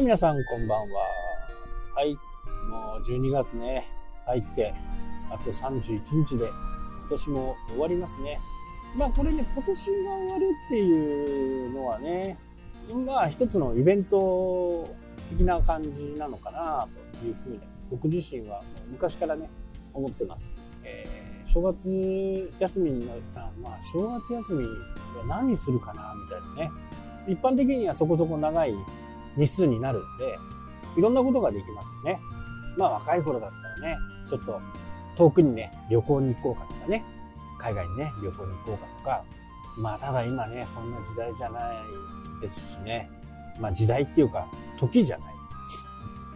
い、皆さんこんばんは。はい、もう12月ね、入って、あと31日で、今年も終わりますね。まあこれね、今年が終わるっていうのはね、まあ一つのイベント的な感じなのかなというふうに、僕自身は昔からね、思ってます。えー正月休みになったらまあ正月休みは何するかなみたいなね。一般的にはそこそこ長い日数になるんで、いろんなことができますよね。まあ若い頃だったらね、ちょっと遠くにね、旅行に行こうかとかね、海外にね、旅行に行こうかとか、まあただ今ね、そんな時代じゃないですしね、まあ時代っていうか、時じゃない。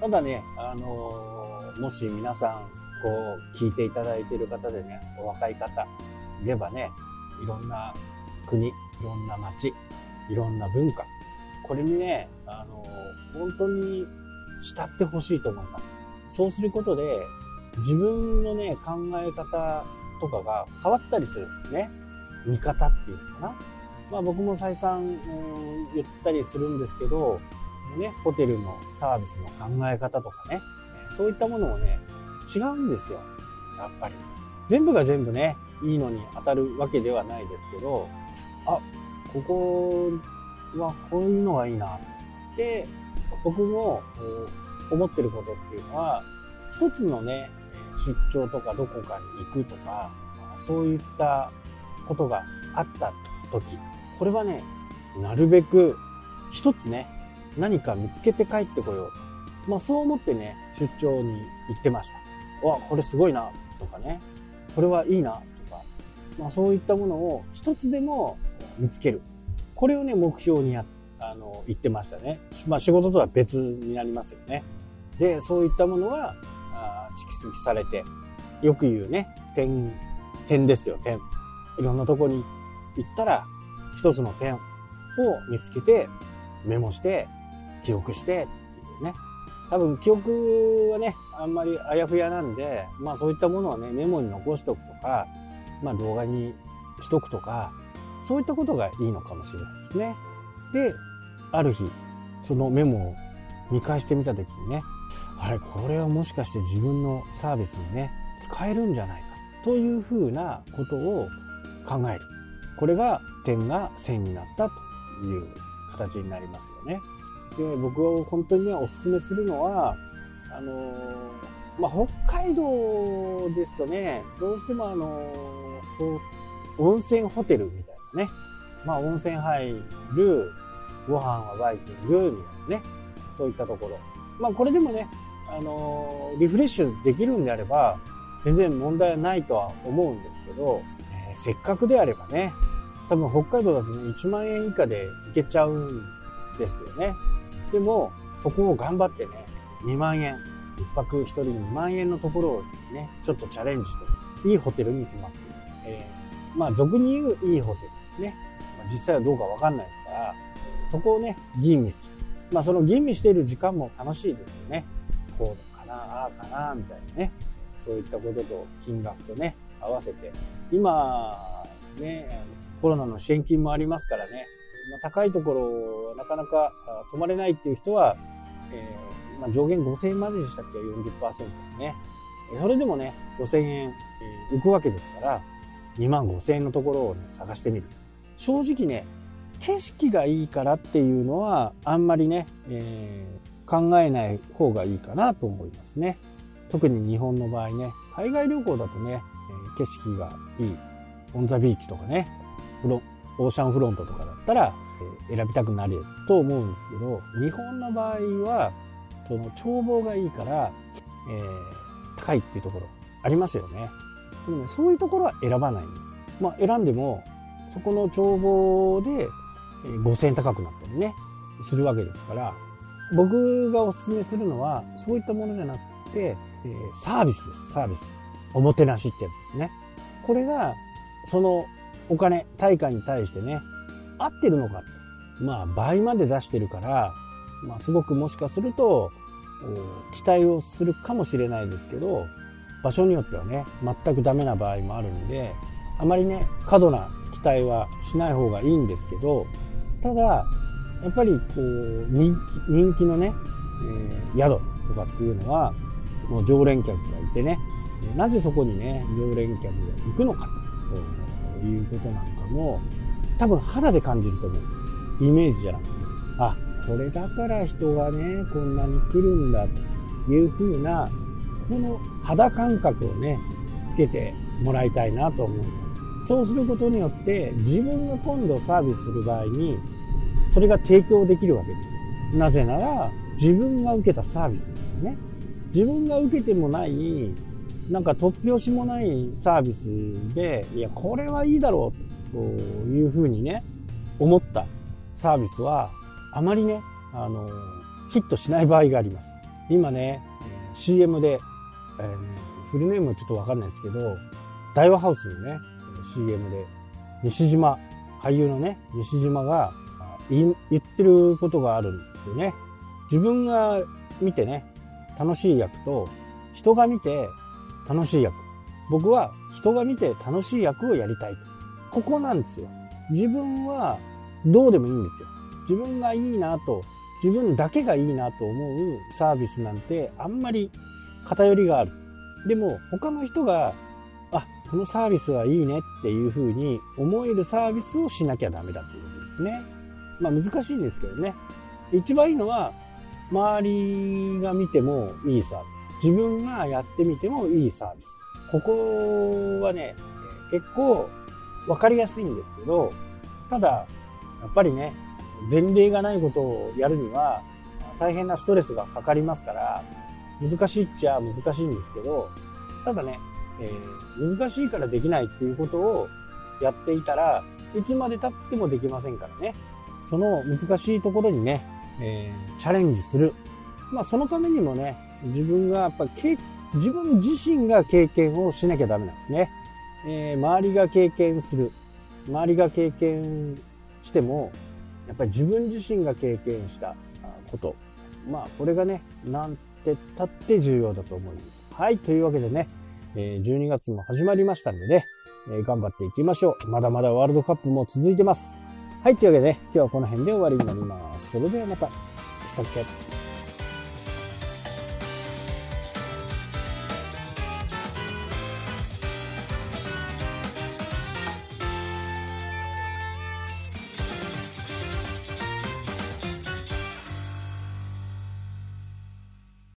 ただね、あのーもし皆さん、こう、聞いていただいている方でね、お若い方いればね、いろんな国、いろんな街、いろんな文化、これにね、あの本当に慕ってほしいと思います。そうすることで、自分のね、考え方とかが変わったりするんですね。見方っていうのかな。まあ僕も再三、うん言ったりするんですけど、ね、ホテルのサービスの考え方とかね、そういったものもね、違うんですよ。やっぱり。全部が全部ね、いいのに当たるわけではないですけど、あ、ここはこういうのがいいな。で、僕も思ってることっていうのは、一つのね、出張とかどこかに行くとか、そういったことがあった時、これはね、なるべく一つね、何か見つけて帰ってこよう。まあそう思ってね、出張に行ってました。わ、これすごいな、とかね。これはいいな、とか。まあそういったものを一つでも見つける。これをね、目標にやって、あの、言ってましたね。まあ仕事とは別になりますよね。で、そういったものは、蓄積されて、よく言うね、点、点ですよ、点。いろんなとこに行ったら、一つの点を見つけて、メモして、記憶してっていうね。多分記憶はね、あんまりあやふやなんで、まあそういったものをね、メモに残しておくとか、まあ動画にしとくとか、そういったことがいいのかもしれないですね。で、ある日、そのメモを見返してみたときにね、あれ、これはもしかして自分のサービスにね、使えるんじゃないかというふうなことを考える。これが点が線になったという形になりますよね。で、僕は本当にね、お勧めするのは、あのまあ、北海道ですとね、どうしてもあの温泉ホテルみたいなね、まあ、温泉入る、ご飯はバイキングみたいなね、そういったところ。まあ、これでもね、あのーリフレッシュできるんであれば、全然問題はないとは思うんですけど、えーせっかくであればね、多分北海道だとね、1万円以下で行けちゃうんですよね。でも、そこを頑張ってね、2万円、一泊一人2万円のところをね、ちょっとチャレンジして、いいホテルに泊まって、えーまあ、俗に言ういいホテルですね。実際はどうかわかんないですから、そこをね、吟味する。まあ、その吟味している時間も楽しいですよね。こうかな、ああかな、みたいなね。そういったことと金額とね、合わせて。今、ね、コロナの支援金もありますからね、まあ、高いところ、なかなか泊まれないっていう人は、えーまあ、上限5000円まででしたっけ ?40% でね。それでもね、5000円、浮くわけですから、2万5000円のところを、ね、探してみる。正直ね、景色がいいからっていうのは、あんまりね、えー考えない方がいいかなと思いますね。特に日本の場合ね、海外旅行だとね、え景色がいい、オンザビーチとかね、フロオーシャンフロントとかだったら、え選びたくなると思うんですけど、日本の場合は、その眺望がいいから、えー高いっていうところありますよね。でもね、そういうところは選ばないんです。まあ選んでも、そこの眺望で5000円高くなったりね、するわけですから、僕がお勧めするのは、そういったものじゃなくて、サービスです、サービス。おもてなしってやつですね。これが、そのお金、対価に対してね、合ってるのか。まあ、倍まで出してるから、まあ、すごくもしかすると、期待をするかもしれないですけど、場所によってはね、全くダメな場合もあるんで、あまりね、過度な期待はしない方がいいんですけど、ただ、やっぱりこう、人気のね、えー、宿とかっていうのは、もう常連客がいてね、なぜそこにね、常連客が行くのかということなんかも、多分肌で感じると思うんです。イメージじゃなくて。あ、これだから人がね、こんなに来るんだという風な、この肌感覚をね、つけてもらいたいなと思います。そうすることによって、自分が今度サービスする場合に、それが提供できるわけですよ。なぜなら、自分が受けたサービスですよね。自分が受けてもない、なんか突拍子もないサービスで、いや、これはいいだろうというふうにね、思ったサービスは、あまりね、あの、ヒットしない場合があります。今ね、CM で、えー、フルネームちょっとわかんないですけど、大和ハウスのね、CM で、西島、俳優のね、西島が言ってることがあるんですよね。自分が見てね、楽しい役と、人が見て楽しい役。僕は人が見て楽しい役をやりたい。ここなんですよ。自分はどうでもいいんですよ。自分がいいなと、自分だけがいいなと思うサービスなんてあんまり偏りがある。でも他の人が、あ、このサービスはいいねっていうふうに思えるサービスをしなきゃダメだということですね。まあ難しいんですけどね。一番いいのは周りが見てもいいサービス。自分がやってみてもいいサービス。ここはね、結構わかりやすいんですけど、ただ、やっぱりね、前例がないことをやるには大変なストレスがかかりますから、難しいっちゃ難しいんですけど、ただね、えー、難しいからできないっていうことをやっていたらいつまで経ってもできませんからね。その難しいところにね、えー、チャレンジする。まあそのためにもね、自分がやっぱり自分自身が経験をしなきゃダメなんですね。えー、周りが経験する。周りが経験しても、やっぱり自分自身が経験したこと。まあこれがね、なんてたって重要だと思います。はい、というわけでね、え12月も始まりましたんでね、頑張っていきましょう。まだまだワールドカップも続いてます。はい、というわけで、今日はこの辺で終わりになります。それではまた。したっけ